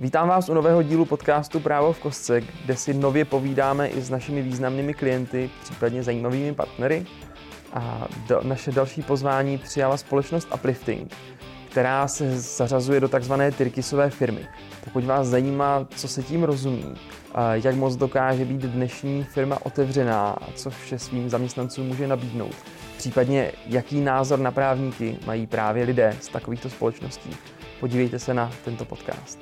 Vítám vás u nového dílu podcastu Právo v kostce, kde si nově povídáme i s našimi významnými klienty, případně zajímavými partnery. A do, naše další pozvání přijala společnost Uplifting, která se zařazuje do takzvané Tyrkisové firmy. Pokud vás zajímá, co se tím rozumí, jak moc dokáže být dnešní firma otevřená a co vše svým zaměstnancům může nabídnout, případně jaký názor na právníky mají právě lidé z takovýchto společností, podívejte se na tento podcast.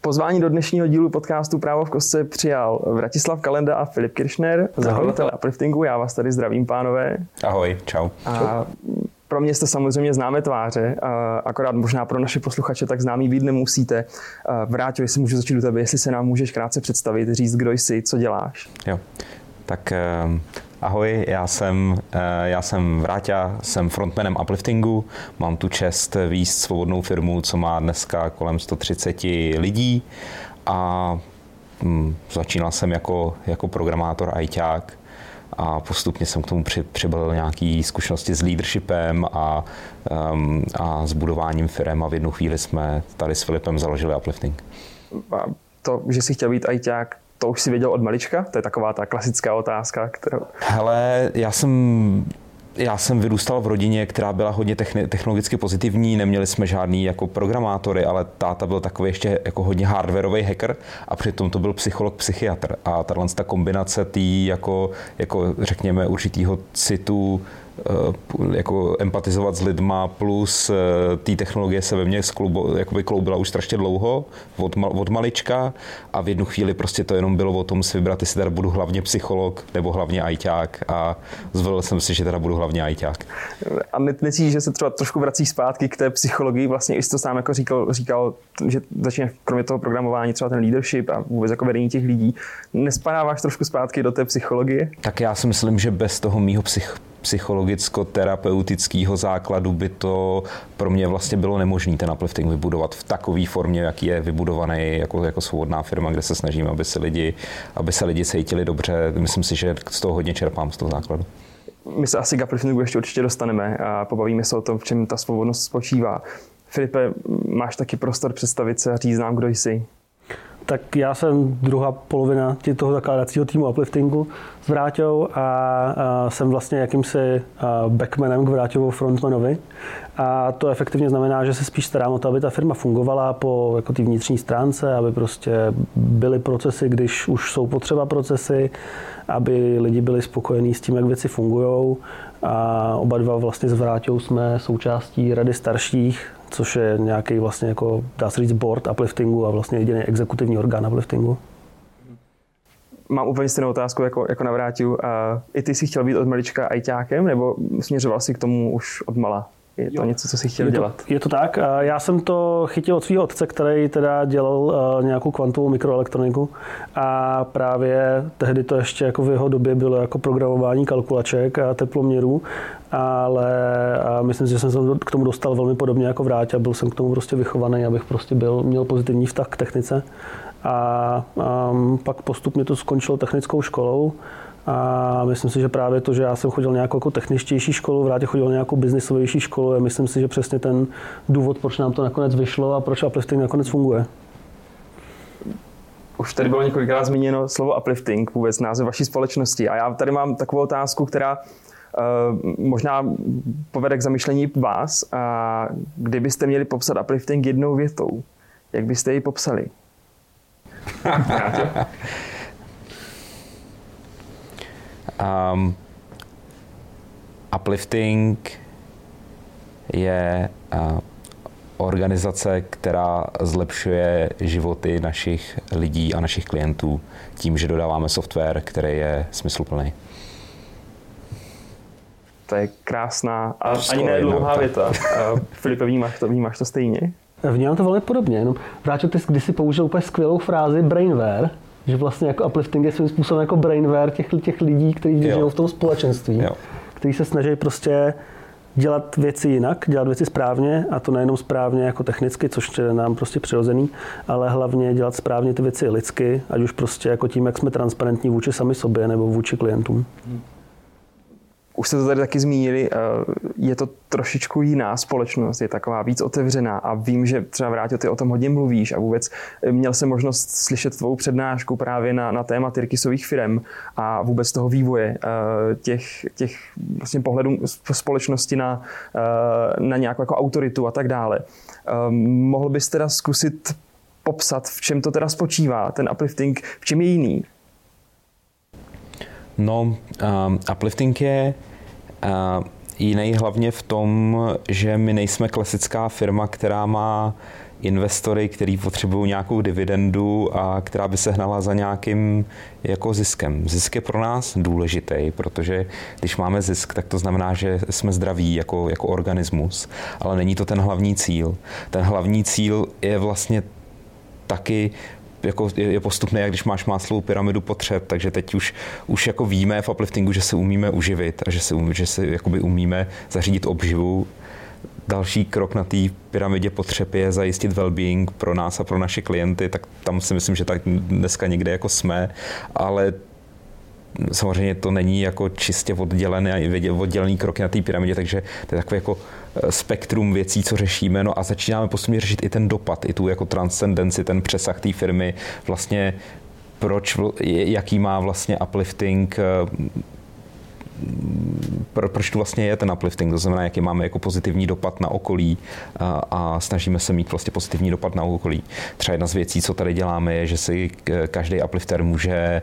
Pozvání do dnešního dílu podcastu Právo v kostce přijal Vratislav Kalenda a Filip Kiršner, zakladatel Upliftingu. Já vás tady zdravím, pánové. Ahoj, čau. A pro mě jste samozřejmě známé tváře, akorát možná pro naše posluchače tak známý být nemusíte. Vrátil, jestli můžu začít u tebe, jestli se nám můžeš krátce představit, říct, kdo jsi, co děláš. Jo, tak ehm, Ahoj, já jsem, eh, já jsem Vráťa, jsem frontmanem Upliftingu, mám tu čest výst svobodnou firmu, co má dneska kolem 130 lidí a hm, začínal jsem jako, jako programátor ajťák a postupně jsem k tomu při, přibyl nějaké zkušenosti s leadershipem a, um, a s budováním firm a v jednu chvíli jsme tady s Filipem založili Uplifting. A to, že jsi chtěl být ajťák, to už si věděl od malička? To je taková ta klasická otázka, kterou... Hele, já jsem já jsem vyrůstal v rodině, která byla hodně technologicky pozitivní, neměli jsme žádný jako programátory, ale táta byl takový ještě jako hodně hardwareový hacker a přitom to byl psycholog, psychiatr. A tahle ta kombinace tý jako, jako řekněme určitýho citu jako empatizovat s lidma, plus eh, té technologie se ve mně jakoby kloubila už strašně dlouho, od, od malička a v jednu chvíli prostě to jenom bylo o tom si vybrat, jestli teda budu hlavně psycholog nebo hlavně ajťák a zvolil jsem si, že teda budu hlavně ajťák. A necítíš, že se třeba trošku vrací zpátky k té psychologii, vlastně i to sám jako říkal, říkal že začíná kromě toho programování třeba ten leadership a vůbec jako vedení těch lidí. Nespadáváš trošku zpátky do té psychologie? Tak já si myslím, že bez toho mýho psych, psychologicko-terapeutického základu by to pro mě vlastně bylo nemožné ten uplifting vybudovat v takové formě, jaký je vybudovaný jako, jako svobodná firma, kde se snažím, aby se lidi, aby se lidi cítili dobře. Myslím si, že z toho hodně čerpám z toho základu. My se asi k upliftingu ještě určitě dostaneme a pobavíme se o tom, v čem ta svobodnost spočívá. Filipe, máš taky prostor představit se a říct nám, kdo jsi? tak já jsem druhá polovina toho zakládacího týmu upliftingu Vráťou a, a jsem vlastně jakýmsi backmanem k Vráťovu frontmanovi. A to efektivně znamená, že se spíš starám o to, aby ta firma fungovala po jako té vnitřní stránce, aby prostě byly procesy, když už jsou potřeba procesy, aby lidi byli spokojení s tím, jak věci fungují. A oba dva vlastně s Vráťou jsme součástí rady starších, což je nějaký vlastně jako, dá se říct, board upliftingu a vlastně jediný exekutivní orgán upliftingu. Mám úplně stejnou otázku jako, jako na Vrátiu. A I ty jsi chtěl být od malička ajťákem, nebo směřoval si k tomu už od mala? Je to jo. něco, co jsi chtěl je to, dělat? Je to tak. Já jsem to chytil od svého otce, který teda dělal eh, nějakou kvantovou mikroelektroniku a právě tehdy to ještě jako v jeho době bylo jako programování kalkulaček a teploměrů, ale myslím si, že jsem se k tomu dostal velmi podobně jako vrátě byl jsem k tomu prostě vychovaný, abych prostě byl, měl pozitivní vztah k technice. A, a pak postupně to skončilo technickou školou a myslím si, že právě to, že já jsem chodil nějakou jako techničtější školu, vrátě chodil nějakou biznisovější školu, je myslím si, že přesně ten důvod, proč nám to nakonec vyšlo a proč uplifting nakonec funguje. Už tady bylo několikrát zmíněno slovo uplifting, vůbec název vaší společnosti. A já tady mám takovou otázku, která uh, možná povede k zamyšlení vás. A kdybyste měli popsat uplifting jednou větou, jak byste ji popsali? Um, uplifting je uh, organizace, která zlepšuje životy našich lidí a našich klientů tím, že dodáváme software, který je smysluplný. To je krásná a ani ne dlouhá věta. Filipe, vnímáš to, vnímáš to stejně? Vnímám to velmi podobně. Jenom Vráčo, ty jsi kdysi použil úplně skvělou frázi brainware, že vlastně jako uplifting je svým způsobem jako brainware těch, těch lidí, kteří žijou v tom společenství, jo. kteří se snaží prostě dělat věci jinak, dělat věci správně a to nejenom správně jako technicky, což je nám prostě přirozený, ale hlavně dělat správně ty věci lidsky, ať už prostě jako tím, jak jsme transparentní vůči sami sobě nebo vůči klientům. Už jste to tady taky zmínili, je to trošičku jiná společnost, je taková víc otevřená a vím, že třeba Vrátil, ty o tom hodně mluvíš a vůbec měl jsem možnost slyšet tvou přednášku právě na, na téma Tyrkisových firm a vůbec toho vývoje těch, těch vlastně pohledů společnosti na, na nějakou jako autoritu a tak dále. Mohl bys teda zkusit popsat, v čem to teda spočívá, ten uplifting, v čem je jiný? No, um, uplifting je jiný hlavně v tom, že my nejsme klasická firma, která má investory, který potřebují nějakou dividendu a která by se hnala za nějakým jako ziskem. Zisk je pro nás důležitý, protože když máme zisk, tak to znamená, že jsme zdraví jako, jako organismus, ale není to ten hlavní cíl. Ten hlavní cíl je vlastně taky jako je postupné, jak když máš máslovou pyramidu potřeb, takže teď už, už jako víme v upliftingu, že se umíme uživit a že se, že se jakoby umíme zařídit obživu. Další krok na té pyramidě potřeb je zajistit well-being pro nás a pro naše klienty, tak tam si myslím, že tak dneska někde jako jsme, ale samozřejmě to není jako čistě oddělený, oddělený kroky na té pyramidě, takže to je takové jako spektrum věcí, co řešíme, no a začínáme postupně řešit i ten dopad, i tu jako transcendenci, ten přesah té firmy, vlastně proč, jaký má vlastně uplifting eh, pro, proč tu vlastně je ten uplifting, to znamená, jaký máme jako pozitivní dopad na okolí a, a snažíme se mít vlastně pozitivní dopad na okolí. Třeba jedna z věcí, co tady děláme, je, že si každý uplifter může Eh,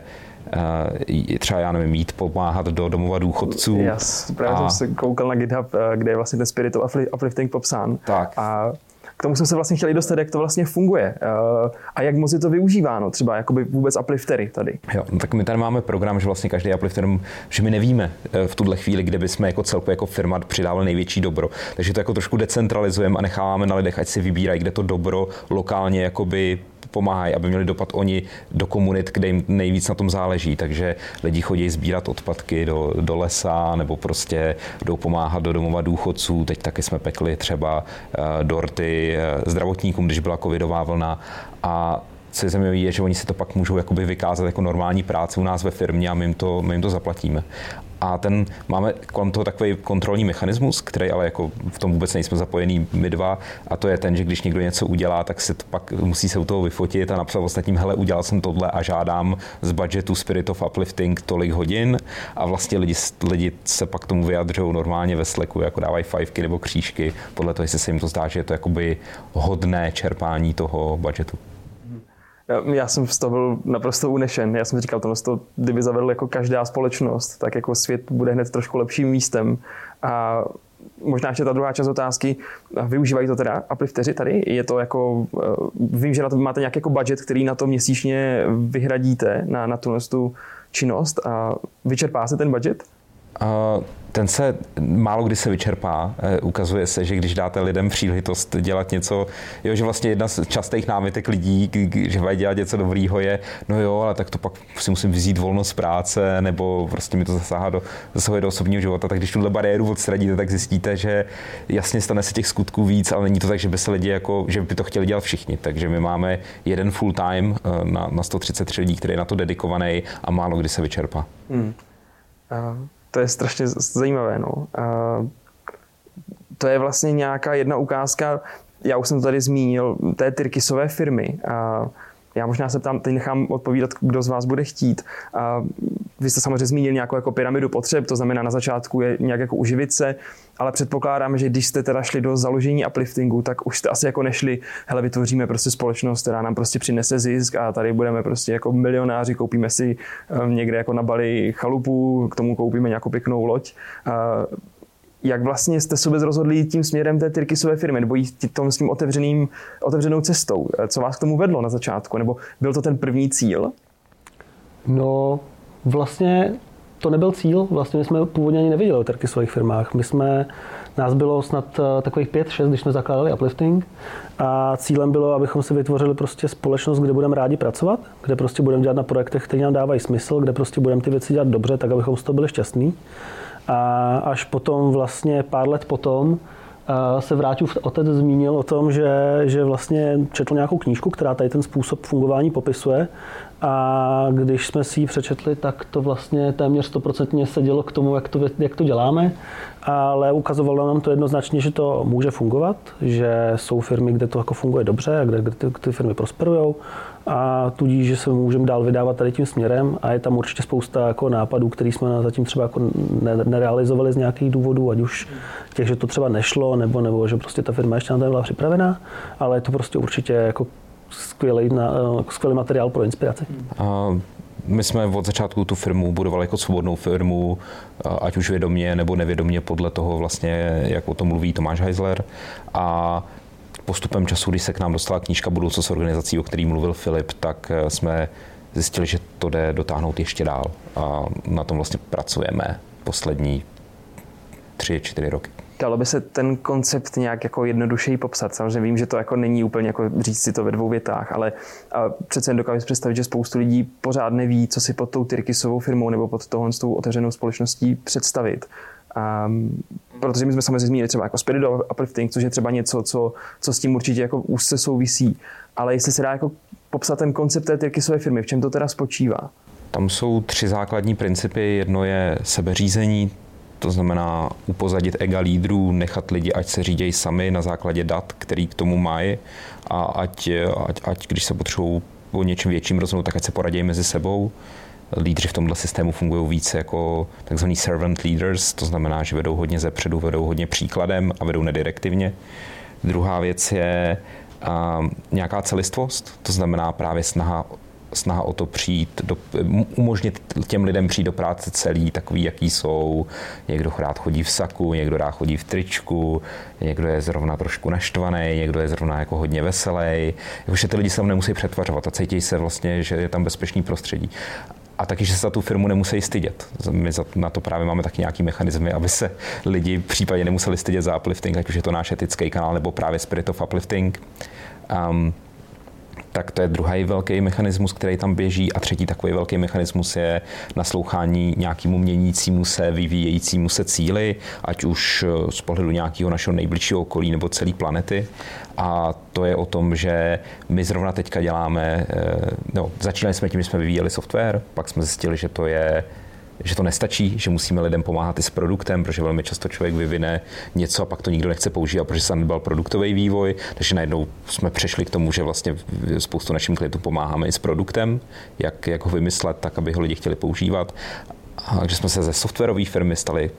třeba, já nevím, mít, pomáhat do domova důchodců. Já právě a... jsem se koukal na GitHub, eh, kde je vlastně ten Spirit of Uplifting popsán. Tak. A k tomu jsme se vlastně chtěli dostat, jak to vlastně funguje eh, a jak moc je to využíváno, třeba jakoby vůbec upliftery tady. Jo, no tak my tady máme program, že vlastně každý uplifter, že my nevíme v tuhle chvíli, kde bychom jako celku jako firma přidávali největší dobro. Takže to jako trošku decentralizujeme a necháváme na lidech, ať si vybírají, kde to dobro lokálně jakoby pomáhají, aby měli dopad oni do komunit, kde jim nejvíc na tom záleží. Takže lidi chodí sbírat odpadky do, do lesa nebo prostě jdou pomáhat do domova důchodců. Teď taky jsme pekli třeba uh, dorty uh, zdravotníkům, když byla covidová vlna a co je zajímavé, je, že oni si to pak můžou jakoby vykázat jako normální práci u nás ve firmě a my jim to, my jim to zaplatíme. A ten máme kolem toho takový kontrolní mechanismus, který ale jako v tom vůbec nejsme zapojení my dva. A to je ten, že když někdo něco udělá, tak se to pak musí se u toho vyfotit a napsat ostatním, hele, udělal jsem tohle a žádám z budgetu Spirit of Uplifting tolik hodin. A vlastně lidi, lidi se pak tomu vyjadřují normálně ve Slacku, jako dávají fajfky nebo křížky, podle toho, jestli se jim to zdá, že je to jakoby hodné čerpání toho budgetu. Já jsem z toho byl naprosto unešen. Já jsem říkal, to, kdyby zavedl jako každá společnost, tak jako svět bude hned trošku lepším místem. A možná ještě ta druhá část otázky, využívají to teda uplifteři tady? Je to jako, eh, vím, že na to máte nějaký jako budget, který na to měsíčně vyhradíte na, na tu činnost a vyčerpá se ten budget? Uh, ten se málo kdy se vyčerpá. Eh, ukazuje se, že když dáte lidem příležitost dělat něco, jo, že vlastně jedna z častých námitek lidí, že mají dělat něco dobrýho je, no jo, ale tak to pak si musím vzít volnost práce, nebo prostě mi to zasahá do, zasahuje do osobního života. Tak když tuhle bariéru odstradíte, tak zjistíte, že jasně stane se těch skutků víc, ale není to tak, že by se lidi jako, že by to chtěli dělat všichni. Takže my máme jeden full time eh, na, na 133 lidí, který je na to dedikovaný a málo kdy se vyčerpá. Hmm. Uh to je strašně zajímavé. No. A to je vlastně nějaká jedna ukázka, já už jsem to tady zmínil, té Tyrkisové firmy. A já možná se tam teď nechám odpovídat, kdo z vás bude chtít. A vy jste samozřejmě zmínil nějakou jako pyramidu potřeb, to znamená na začátku je nějak jako uživit se, ale předpokládám, že když jste teda šli do založení upliftingu, tak už jste asi jako nešli, hele, vytvoříme prostě společnost, která nám prostě přinese zisk a tady budeme prostě jako milionáři, koupíme si eh, někde jako na Bali chalupu, k tomu koupíme nějakou pěknou loď jak vlastně jste se vůbec rozhodli tím směrem té Tyrkisové firmy, nebo jít tom s tím otevřeným, otevřenou cestou? Co vás k tomu vedlo na začátku? Nebo byl to ten první cíl? No, vlastně to nebyl cíl. Vlastně my jsme původně ani neviděli o Tyrkisových firmách. My jsme, nás bylo snad eh, takových pět, šest, když jsme zakládali Uplifting. A cílem bylo, abychom si vytvořili prostě společnost, kde budeme rádi pracovat, kde prostě budeme dělat na projektech, které nám dávají smysl, kde prostě budeme ty věci dělat dobře, tak abychom z toho byli šťastní. A až potom vlastně pár let potom se Vráťův otec zmínil o tom, že, že vlastně četl nějakou knížku, která tady ten způsob fungování popisuje. A když jsme si ji přečetli, tak to vlastně téměř stoprocentně sedělo k tomu, jak to, jak to děláme, ale ukazovalo nám to jednoznačně, že to může fungovat, že jsou firmy, kde to jako funguje dobře a kde, kde ty, ty firmy prosperují a tudíž, že se můžeme dál vydávat tady tím směrem a je tam určitě spousta jako nápadů, které jsme zatím třeba jako nerealizovali z nějakých důvodů, ať už těch, že to třeba nešlo, nebo, nebo že prostě ta firma ještě na to nebyla připravená, ale je to prostě určitě jako skvělý, na, eh, skvělý materiál pro inspiraci. A my jsme od začátku tu firmu budovali jako svobodnou firmu, ať už vědomě nebo nevědomě podle toho vlastně, jak o tom mluví Tomáš Heisler. A postupem času, když se k nám dostala knížka Budoucnost organizací, o který mluvil Filip, tak eh, jsme zjistili, že to jde dotáhnout ještě dál. A na tom vlastně pracujeme poslední tři, čtyři roky. Dalo by se ten koncept nějak jako jednodušeji popsat. Samozřejmě vím, že to jako není úplně jako říct si to ve dvou větách, ale přece jen dokážu představit, že spoustu lidí pořád neví, co si pod tou Tyrkisovou firmou nebo pod tohle s tou otevřenou společností představit. Um, protože my jsme samozřejmě zmínili třeba jako spirit uplifting, což je třeba něco, co, co s tím určitě jako úzce souvisí. Ale jestli se dá jako popsat ten koncept té Tyrkisové firmy, v čem to teda spočívá? Tam jsou tři základní principy. Jedno je sebeřízení, to znamená upozadit ega lídrů, nechat lidi, ať se řídějí sami na základě dat, který k tomu mají a ať, ať, ať když se potřebují o něčem větším rozhodnout, tak ať se poradějí mezi sebou. Lídři v tomhle systému fungují více jako takzvaný servant leaders, to znamená, že vedou hodně zepředu, vedou hodně příkladem a vedou nedirektivně. Druhá věc je a, nějaká celistvost, to znamená právě snaha snaha o to přijít, do, umožnit těm lidem přijít do práce celý, takový, jaký jsou. Někdo rád chodí v saku, někdo rád chodí v tričku, někdo je zrovna trošku naštvaný, někdo je zrovna jako hodně veselý. Jakože ty lidi se tam nemusí přetvařovat a cítí se vlastně, že je tam bezpečný prostředí. A taky, že se za tu firmu nemusí stydět. My na to právě máme taky nějaký mechanizmy, aby se lidi v případě nemuseli stydět za uplifting, ať už je to náš etický kanál nebo právě Spirit of Uplifting. Um, tak to je druhý velký mechanismus, který tam běží. A třetí takový velký mechanismus je naslouchání nějakému měnícímu se, vyvíjejícímu se cíli, ať už eh, z pohledu nějakého našeho nejbližšího okolí nebo celé planety. A to je o tom, že my zrovna teďka děláme, eh, no, začínali jsme tím, že jsme vyvíjeli software, pak jsme zjistili, že to je že to nestačí, že musíme lidem pomáhat i s produktem, protože velmi často člověk vyvine něco a pak to nikdo nechce používat, protože se nebyl produktový vývoj, takže najednou jsme přešli k tomu, že vlastně spoustu našim klientům pomáháme i s produktem, jak, jak ho vymyslet tak, aby ho lidi chtěli používat. A takže jsme se ze softwarové firmy stali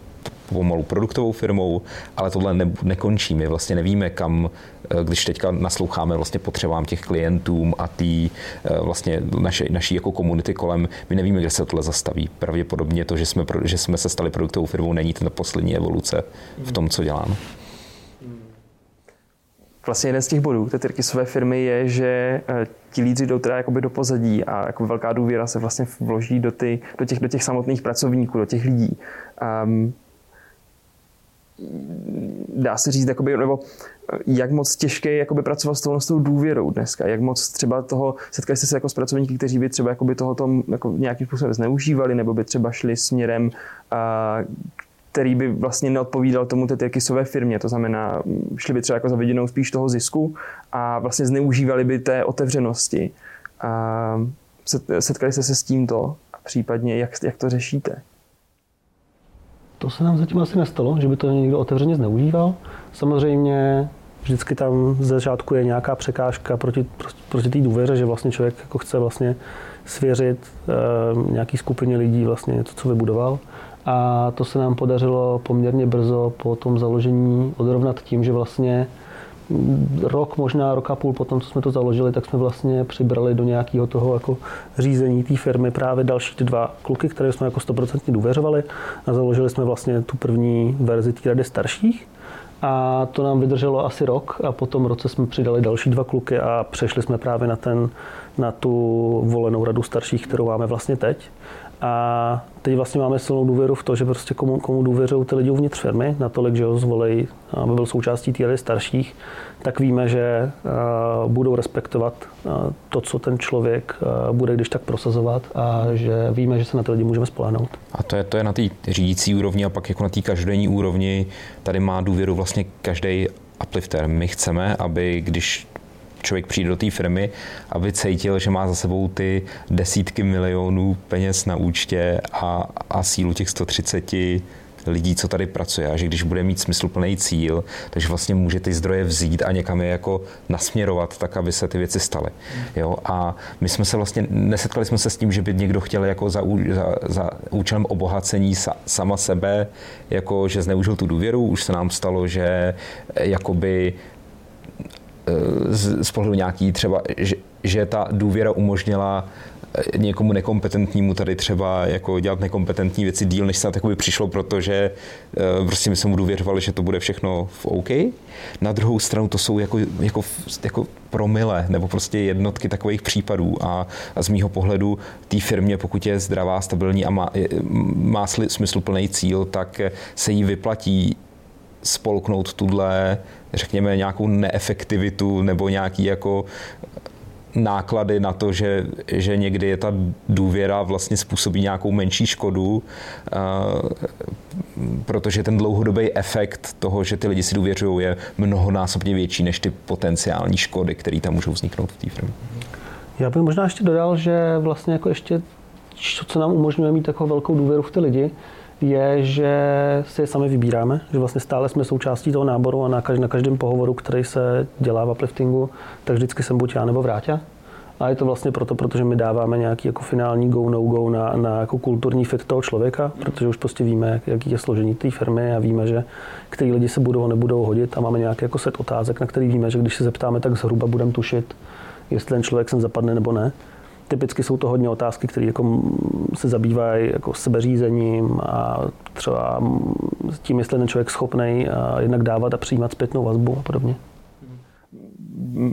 pomalu produktovou firmou, ale tohle ne, nekončí. My vlastně nevíme, kam, eh, když teďka nasloucháme vlastně potřebám těch klientům a tý eh, vlastně naše, naší jako komunity kolem, my nevíme, kde se tohle zastaví. Pravděpodobně to, že jsme, že jsme se stali produktovou firmou, není ten poslední evoluce v tom, co děláme. Vlastně jeden z těch bodů té Tyrkisové firmy je, že eh, ti lídři jdou teda jakoby do pozadí a jako velká důvěra se vlastně vloží do, ty, do, těch, do těch samotných pracovníků, do těch lidí. Um, dá se říct, jakoby, nebo jak moc těžké je pracovat s tou, s tou důvěrou dneska, jak moc třeba toho, setkali jste se jako s pracovníky, kteří by třeba jakoby tohoto jako nějakým způsobem zneužívali, nebo by třeba šli směrem, a, který by vlastně neodpovídal tomu té Tyrkisové firmě, to znamená, šli by třeba jako za vidinou spíš toho zisku a vlastně zneužívali by té otevřenosti. A setkali jste se s tímto a případně jak, jak to řešíte? To se nám zatím asi nestalo, že by to někdo otevřeně zneužíval. Samozřejmě vždycky tam ze začátku je nějaká překážka proti, proti té důvěře, že vlastně člověk jako chce vlastně svěřit e, nějaký skupině lidí vlastně něco, co vybudoval. A to se nám podařilo poměrně brzo po tom založení odrovnat tím, že vlastně rok, možná rok a půl potom, co jsme to založili, tak jsme vlastně přibrali do nějakého toho jako řízení té firmy právě další dva kluky, které jsme jako 100% důvěřovali a založili jsme vlastně tu první verzi té rady starších. A to nám vydrželo asi rok a po tom roce jsme přidali další dva kluky a přešli jsme právě na, ten, na tu volenou radu starších, kterou máme vlastně teď. A teď vlastně máme silnou důvěru v to, že prostě komu, komu důvěřují ty lidi uvnitř firmy, natolik, že ho zvolej, aby byl součástí té starších, tak víme, že uh, budou respektovat uh, to, co ten člověk uh, bude když tak prosazovat a že víme, že se na ty lidi můžeme spolehnout. A to je, to je na té řídící úrovni a pak jako na té každodenní úrovni tady má důvěru vlastně každý uplifter. My chceme, aby když člověk přijde do té firmy, aby cítil, že má za sebou ty desítky milionů peněz na účtě a, a sílu těch 130 lidí, co tady pracuje a že když bude mít smysluplný cíl, takže vlastně může ty zdroje vzít a někam je jako nasměrovat tak, aby se ty věci staly. Jo? A my jsme se vlastně, nesetkali jsme se s tím, že by někdo chtěl jako za, za, za účelem obohacení sa, sama sebe, jako že zneužil tu důvěru. Už se nám stalo, že jakoby z, z pohledu nějaký třeba, že, že ta důvěra umožnila eh, někomu nekompetentnímu tady třeba jako dělat nekompetentní věci díl, než se na takový přišlo, protože uh, prostě my jsme mu důvěřovali, že to bude všechno v OK. Na druhou stranu to jsou jako, jako, jako promile nebo prostě jednotky takových případů a, a z mýho pohledu té firmě, pokud je zdravá, stabilní a má, má smysluplný cíl, tak se jí vyplatí spolknout tuhle, řekněme, nějakou neefektivitu nebo nějaký jako náklady na to, že, že někdy je ta důvěra vlastně způsobí nějakou menší škodu, protože ten dlouhodobý efekt toho, že ty lidi si důvěřují, je mnohonásobně větší než ty potenciální škody, které tam můžou vzniknout v té firmě. Já bych možná ještě dodal, že vlastně jako ještě, co nám umožňuje mít takovou velkou důvěru v ty lidi, je, že si je sami vybíráme, že vlastně stále jsme součástí toho náboru a na, každý, na každém pohovoru, který se dělá v upliftingu, tak vždycky jsem buď já nebo Vráťa. A je to vlastně proto, protože my dáváme nějaký jako finální go, no go na, na jako kulturní fit toho člověka, protože už prostě víme, jaký je složení té firmy a víme, že který lidi se budou nebudou hodit a máme nějaký jako set otázek, na který víme, že když se zeptáme, tak zhruba budeme tušit, jestli ten člověk sem zapadne nebo ne typicky jsou to hodně otázky, které jako se zabývají jako sebeřízením a třeba tím, jestli ten člověk schopný jednak dávat a přijímat zpětnou vazbu a podobně.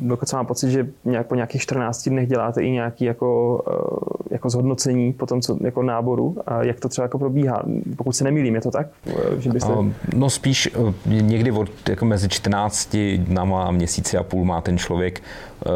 Dokud mám pocit, že nějak po nějakých 14 dnech děláte i nějaký jako, eh, jako zhodnocení po tom, co, jako náboru. A jak to třeba jako probíhá? Pokud se nemýlím, je to tak? Že byste... No spíš eh, někdy od, jako mezi 14 dnama a měsíci a půl má ten člověk eh,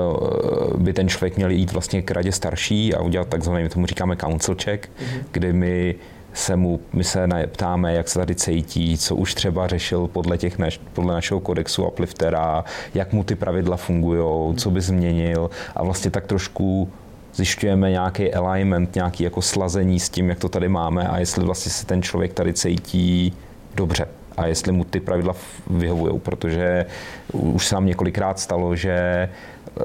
by ten člověk měl jít vlastně k radě starší a udělat takzvaný, my tomu říkáme council check, mm-hmm. kdy my se mu, my se ptáme, jak se tady cítí, co už třeba řešil podle, těch naš, podle našeho kodexu upliftera, jak mu ty pravidla fungují, co by změnil. A vlastně tak trošku zjišťujeme nějaký alignment, nějaký jako slazení s tím, jak to tady máme a jestli vlastně se ten člověk tady cítí dobře a jestli mu ty pravidla vyhovují, protože už se nám několikrát stalo, že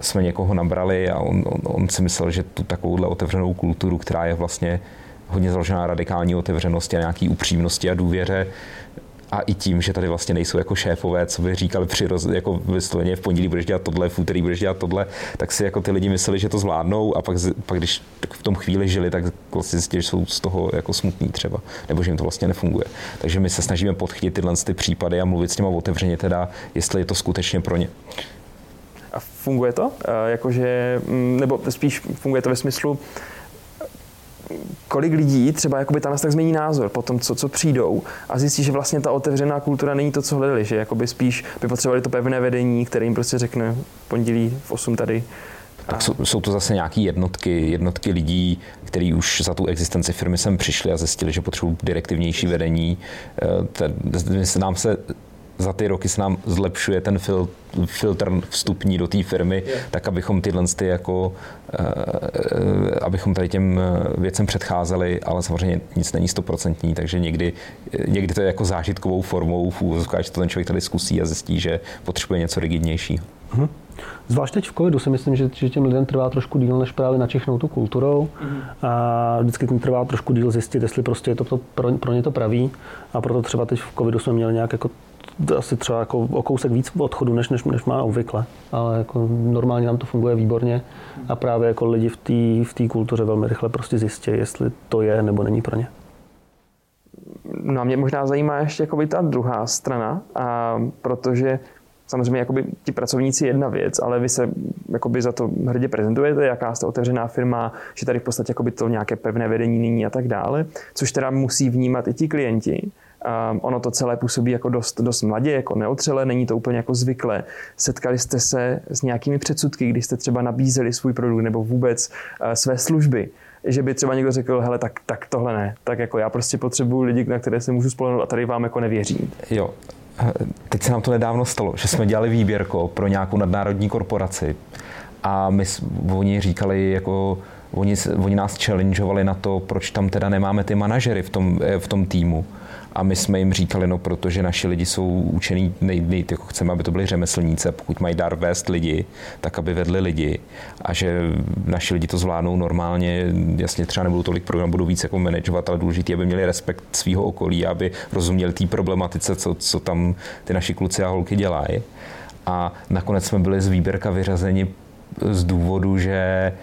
jsme někoho nabrali a on, on, on si myslel, že tu takovouhle otevřenou kulturu, která je vlastně hodně založená radikální otevřenosti a nějaký upřímnosti a důvěře, a i tím, že tady vlastně nejsou jako šéfové, co by říkali při roz, jako vysloveně v pondělí budeš dělat tohle, v úterý budeš dělat tohle, tak si jako ty lidi mysleli, že to zvládnou a pak, pak když v tom chvíli žili, tak vlastně zjistili, že jsou z toho jako smutní třeba, nebo že jim to vlastně nefunguje. Takže my se snažíme podchytit tyhle ty případy a mluvit s nimi otevřeně teda, jestli je to skutečně pro ně. A funguje to? E, jakože, mm, nebo spíš funguje to ve smyslu, kolik lidí třeba jakoby tam tak změní názor po tom, co, co přijdou a zjistí, že vlastně ta otevřená kultura není to, co hledali, že jakoby spíš by potřebovali to pevné vedení, které jim prostě řekne pondělí v 8 tady, tak jsou, jsou to zase nějaké jednotky, jednotky lidí, kteří už za tu existenci firmy sem přišli a zjistili, že potřebují direktivnější vedení. Eh, nám se za ty roky se nám zlepšuje ten fil, filtr vstupní do té firmy, yeah. tak abychom tyhle ty jako, uh, abychom tady těm eh, věcem předcházeli, ale samozřejmě nic není stoprocentní, takže někdy, někdy to je jako zážitkovou formou, že to ten člověk tady zkusí a zjistí, že potřebuje něco rigidnějšího. Mm-hmm. Zvlášť teď v covidu si myslím, že, že těm lidem trvá trošku díl, než právě načichnout tu kulturou. Mm. A vždycky tím trvá trošku díl zjistit, jestli prostě je to, to pro, pro ně to praví. A proto třeba teď v covidu jsme měli nějak jako asi třeba jako o kousek víc odchodu, než, než, než má obvykle. Ale jako normálně nám to funguje výborně a právě jako lidi v té v kultuře velmi rychle prostě zjistí, jestli to je nebo není pro ně. No a mě možná zajímá ještě jako ta druhá strana, a protože samozřejmě jakoby ti pracovníci jedna věc, ale vy se jakoby za to hrdě prezentujete, jaká jste otevřená firma, že tady v podstatě jakoby to nějaké pevné vedení nyní a tak dále, což teda musí vnímat i ti klienti. Um, ono to celé působí jako dost, dost mladě, jako neotřele, není to úplně jako zvykle. Setkali jste se s nějakými předsudky, když jste třeba nabízeli svůj produkt nebo vůbec uh, své služby, že by třeba někdo řekl, hele, tak, tak tohle ne, tak jako já prostě potřebuji lidi, na které se můžu spolehnout a tady vám jako nevěřím. Jo, teď se nám to nedávno stalo, že jsme dělali výběrko pro nějakou nadnárodní korporaci a my, oni říkali jako, oni, oni nás challengeovali na to, proč tam teda nemáme ty manažery v tom, eh, v tom týmu. A my jsme jim říkali, no protože naši lidi jsou učení, nej, nej, jako chceme, aby to byli řemeslníci, pokud mají dar vést lidi, tak aby vedli lidi. A že naši lidi to zvládnou normálně, jasně třeba nebudou tolik programů, budou víc jako manažovat, ale důležité, aby měli respekt svého okolí, aby rozuměli té problematice, co, co tam ty naši kluci a holky dělají. A nakonec jsme byli z výběrka vyřazeni z důvodu, že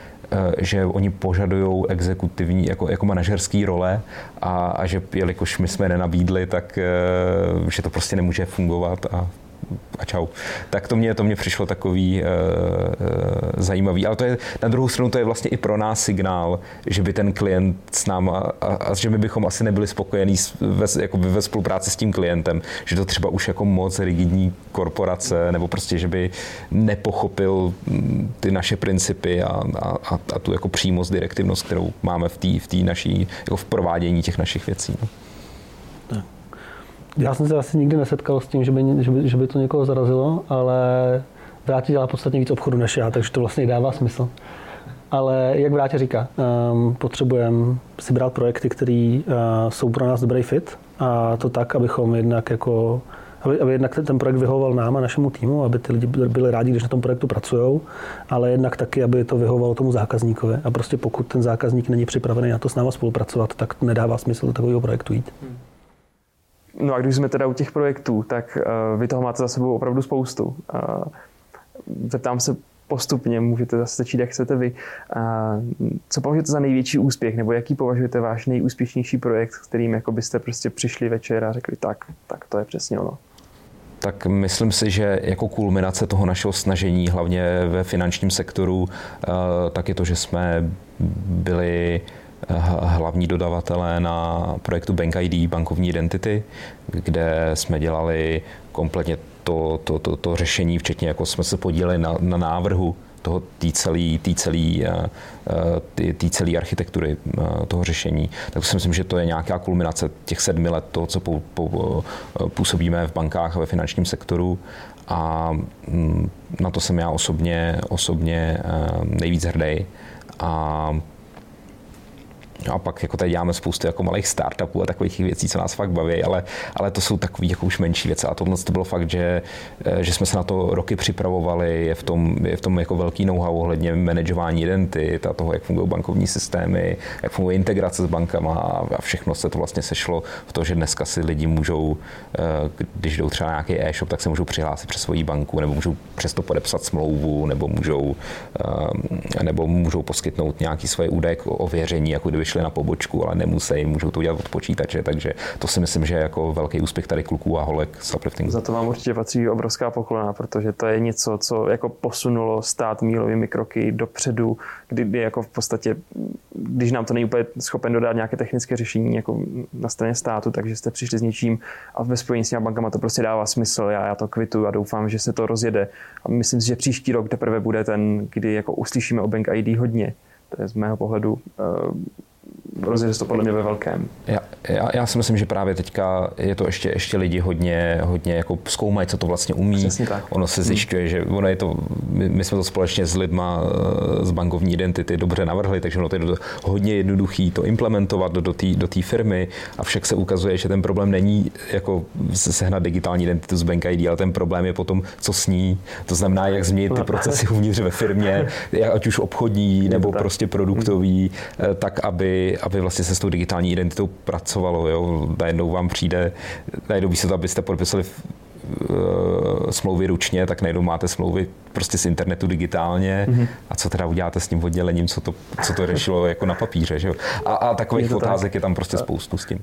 že oni požadují exekutivní, jako, jako manažerský role a, a že jelikož my jsme nenabídli, tak eh, že to prostě nemůže fungovat a a čau. Tak to mě, to mě přišlo takový uh, uh, zajímavý. Ale to je, na druhou stranu to je vlastně i pro nás signál, že by ten klient s náma a, a že my bychom asi nebyli spokojení ve, jako ve spolupráci s tím klientem, že to třeba už jako moc rigidní korporace, nebo prostě, že by nepochopil mm, ty naše principy a, a, a tu jako přímost, direktivnost, kterou máme v té v naší, jako v provádění těch našich věcí. No. Já jsem se asi nikdy nesetkal s tím, že by, že by, že by to někoho zarazilo, ale Vrátě dělá podstatně víc obchodu než já, takže to vlastně dává smysl. Ale jak Vrátě říká, um, potřebujeme si brát projekty, které uh, jsou pro nás dobrý fit a to tak, abychom jednak jako aby, aby jednak ten projekt vyhovoval nám a našemu týmu, aby ty lidi byli rádi, když na tom projektu pracují, ale jednak taky, aby to vyhovovalo tomu zákazníkovi. A prostě pokud ten zákazník není připravený na to s náma spolupracovat, tak nedává smysl do takového projektu jít. Hmm. No a když jsme teda u těch projektů, tak uh, vy toho máte za sebou opravdu spoustu. Uh, zeptám se postupně, můžete zase začít, jak chcete vy. Uh, co považujete za největší úspěch, nebo jaký považujete váš nejúspěšnější projekt, s kterým jako byste prostě přišli večer a řekli, tak, tak to je přesně ono? tak myslím si, že jako kulminace toho našeho snažení, hlavně ve finančním sektoru, tak je to, že jsme byli hlavní dodavatelé na projektu Bank ID, bankovní identity, kde jsme dělali kompletně to, to, to, to řešení, včetně jako jsme se podíleli na, na návrhu toho tý celý, tý celý, eh, eh, tý, tý celý architektury eh, toho řešení. Tak si myslím, že to je nějaká kulminace těch sedmi let toho, co po, po, působíme v bankách a ve finančním sektoru a mm, na to jsem já osobně, osobně nejvíc hrdý. A a pak jako tady děláme spoustu jako malých startupů a takových věcí, co nás fakt baví, ale, ale to jsou takové jako už menší věci. A tohle to bylo fakt, že, eh, že jsme se na to roky připravovali, je v tom, je v tom jako velký know-how ohledně manažování identit a toho, jak fungují bankovní systémy, jak funguje integrace s bankama a všechno se to vlastně sešlo v to, že dneska si lidi můžou, eh, když jdou třeba na nějaký e-shop, tak se můžou přihlásit přes svoji banku, nebo můžou přesto podepsat smlouvu, nebo můžou, eh, nebo můžou poskytnout nějaký svoje údaje k ověření, jako kdyby šli na pobočku, ale nemusí, můžou to udělat od počítače, takže to si myslím, že je jako velký úspěch tady kluků a holek z upliftingu. Za to vám určitě patří obrovská poklona, protože to je něco, co jako posunulo stát mílovými kroky dopředu, kdy jako v podstatě, když nám to není úplně schopen dodat nějaké technické řešení jako na straně státu, takže jste přišli s něčím a ve spojení s těmi bankama to prostě dává smysl. Já, já to kvitu a doufám, že se to rozjede. A myslím si, že příští rok teprve bude ten, kdy jako uslyšíme o Bank ID hodně. To je z mého pohledu uh, rozjede to podle mě ve velkém. Já, já, já, si myslím, že právě teďka je to ještě, ještě lidi hodně, hodně jako zkoumají, co to vlastně umí. tak. Ono se zjišťuje, hmm. že ono je to, my, my, jsme to společně s lidma z bankovní identity dobře navrhli, takže ono to je hodně jednoduchý to implementovat do, do té do firmy, avšak se ukazuje, že ten problém není jako sehnat digitální identitu z Bank ID, ale ten problém je potom, co s ní. To znamená, jak změnit ty no. procesy uvnitř ve firmě, ať už obchodní nebo prostě produktový, hmm. tak aby, aby vlastně se s tou digitální identitou pracovalo. Jo? Najednou vám přijde, najednou by se to, abyste podpisali uh, smlouvy ručně, tak najednou máte smlouvy prostě z internetu digitálně mm-hmm. a co teda uděláte s tím oddělením, co to, co to řešilo jako na papíře. Že jo? A, a takových je otázek tak. je tam prostě spoustu s tím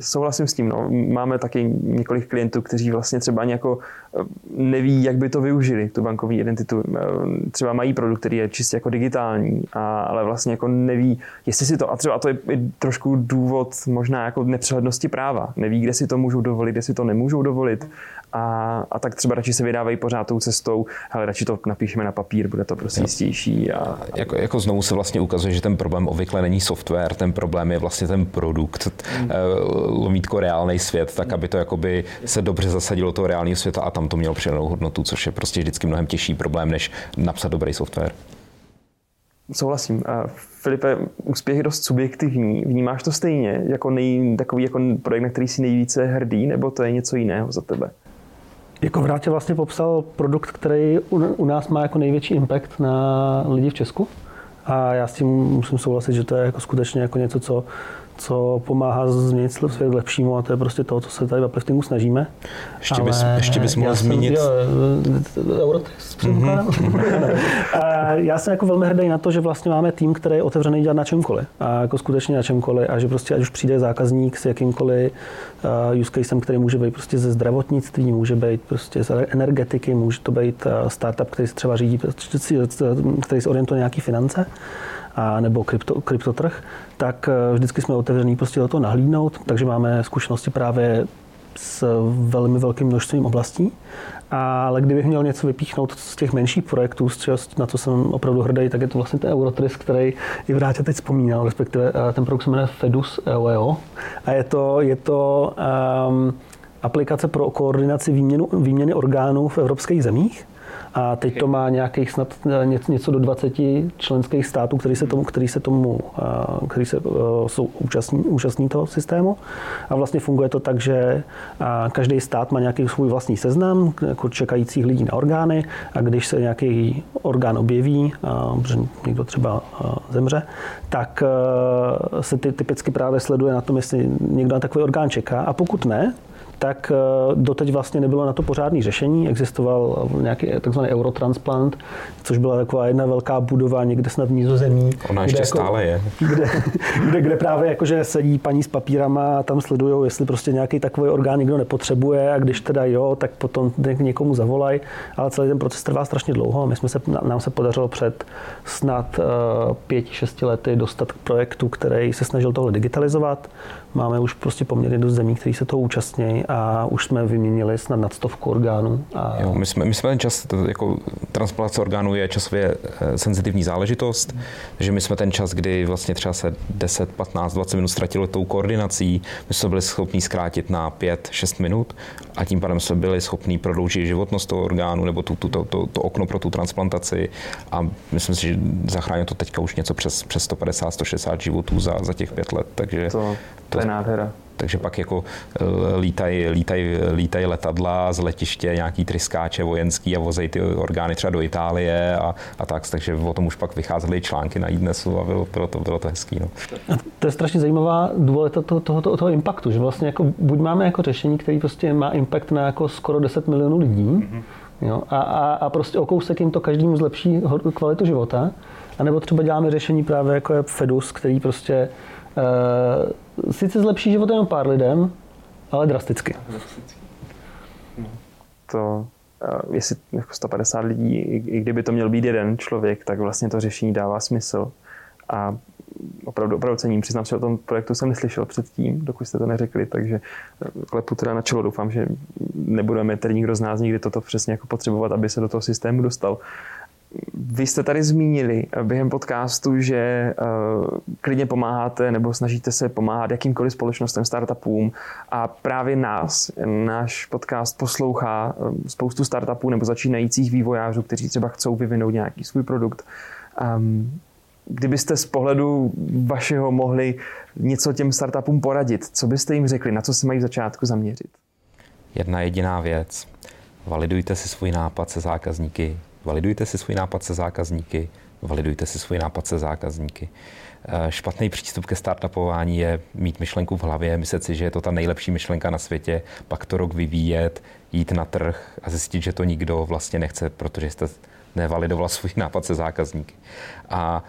souhlasím s tím. No. Máme taky několik klientů, kteří vlastně třeba ani jako eh, neví, jak by to využili, tu bankovní identitu. Eh, třeba mají produkt, který je čistě jako digitální, a, ale vlastně jako neví, jestli si to, a třeba to je trošku důvod možná jako nepřehlednosti práva. Neví, kde si to můžou dovolit, kde si to nemůžou dovolit a, a tak třeba radši se vydávají pořád tou cestou, ale radši to napíšeme na papír, bude to prostě jistější. A, a... Jako, jako znovu se vlastně ukazuje, že ten problém obvykle není software, ten problém je vlastně ten produkt, hmm. lomítko reálný svět, tak aby to jakoby se dobře zasadilo toho reálného světa a tam to mělo přidanou hodnotu, což je prostě vždycky mnohem těžší problém, než napsat dobrý software. Souhlasím. Filipe, úspěch je dost subjektivní. Vnímáš to stejně jako nej, takový jako projekt, na který jsi nejvíce hrdý, nebo to je něco jiného za tebe? Jako Vrátě vlastně popsal produkt, který u nás má jako největší impact na lidi v Česku. A já s tím musím souhlasit, že to je jako skutečně jako něco, co co pomáhá změnit svět k lepšímu a to je prostě to, co se tady v upliftingu snažíme. Ještě bys, ještě bys mohl zmínit... Jo, Eurotext mm-hmm. já jsem jako velmi hrdý na to, že vlastně máme tým, který je otevřený dělat na čemkoliv. A jako skutečně na čemkoliv. A že prostě ať už přijde zákazník s jakýmkoliv uh, use casem, který může být prostě ze zdravotnictví, může být prostě z energetiky, může to být startup, který se třeba řídí, který se orientuje nějaký finance, a nebo krypto, kryptotrh, tak eh, vždycky jsme otevření prostě do toho nahlídnout, takže máme zkušenosti právě s velmi velkým množstvím oblastí. Ale kdybych měl něco vypíchnout z těch menších projektů, na co jsem opravdu hrdý, tak je to vlastně ten Eurotris, který i Vrátě teď vzpomínal, respektive eh, ten produkt se jmenuje Fedus EOEO. A je to, je to um, aplikace pro koordinaci výměnu, výměny orgánů v evropských zemích. A teď to má nějakých snad eh, něco do 20 členských států, který se tomu, který se tomu, eh, který se, eh, jsou účastní, účastní toho systému. A vlastně funguje to tak, že každý stát má nějaký svůj vlastní seznam jako čekajících lidí na orgány a když se nějaký orgán objeví, protože někdo třeba zemře, tak se ty typicky právě sleduje na tom, jestli někdo na takový orgán čeká a pokud ne, tak eh, doteď vlastně nebylo na to pořádný řešení. Existoval nějaký takzvaný eurotransplant, což byla taková jedna velká budova někde snad v Nízozemí. Ona ještě jako, stále je. Kde, kde, kde právě jakože sedí paní s papírama a tam sledují, jestli prostě nějaký takový orgán někdo nepotřebuje a když teda jo, tak potom někomu zavolají, ale celý ten proces trvá strašně dlouho a my jsme se, nám se podařilo před snad pěti, šesti lety dostat k projektu, který se snažil tohle digitalizovat. Máme už prostě poměrně dost zemí, kteří se toho účastní a už jsme vyměnili snad nad stovku orgánů. A... Jo, my, jsme, my jsme ten čas, jako transplantace orgánů je časově eh, senzitivní záležitost, hmm. takže my jsme ten čas, kdy vlastně třeba se 10, 15, 20 minut ztratilo tou koordinací, my jsme byli schopni zkrátit na 5, 6 minut a tím pádem jsme byli schopni prodloužit životnost toho orgánu nebo tu, tu, to, to, to okno pro tu transplantaci a myslím si, že zachránilo to teďka už něco přes, přes 150, 160 životů za, za těch pět let, takže to, to, to je nádhera takže pak jako eh, lítají lítaj, lítaj letadla z letiště, nějaký tryskáče vojenský a vozejí ty orgány třeba do Itálie a, a tak, takže o tom už pak vycházely články na iDnesu a bylo, bylo, to, bylo to hezký. No. A to je strašně zajímavá důležitost toho, toho, toho, toho impactu, že vlastně jako buď máme jako řešení, který prostě má impact na jako skoro 10 milionů lidí, mm-hmm. Jo, a, a, a prostě o kousek jim to každému zlepší kvalitu života. A nebo třeba děláme řešení právě jako je Fedus, který prostě sice zlepší život jenom pár lidem, ale drasticky. No, to, uh, jestli jako 150 lidí, i, i kdyby to měl být jeden člověk, tak vlastně to řešení dává smysl. A opravdu, opravdu cením. Přiznám se, o tom projektu jsem neslyšel předtím, dokud jste to neřekli, takže eh, klepu teda na čelo. Doufám, že nebudeme tedy nikdo z nás nikdy toto přesně jako potřebovat, aby se do toho systému dostal. Vy jste tady zmínili během podcastu, že uh, klidně pomáháte nebo snažíte se pomáhat jakýmkoliv společnostem, startupům a právě nás, náš podcast poslouchá eh, spoustu startupů nebo začínajících vývojářů, kteří třeba chcou vyvinout nějaký svůj produkt. Um, kdybyste z pohledu vašeho mohli něco těm startupům poradit, co byste jim řekli, na co se mají v začátku zaměřit? Jedna jediná věc. Validujte si svůj nápad se zákazníky, validujte si svůj nápad se zákazníky, validujte si svůj nápad se zákazníky. Eh, špatný přístup ke startupování je mít myšlenku v hlavě, myslet si, že je to ta nejlepší myšlenka na světě, pak to rok vyvíjet, jít na trh a zjistit, že to nikdo vlastně nechce, protože jste nevalidoval svůj nápad se zákazníky. A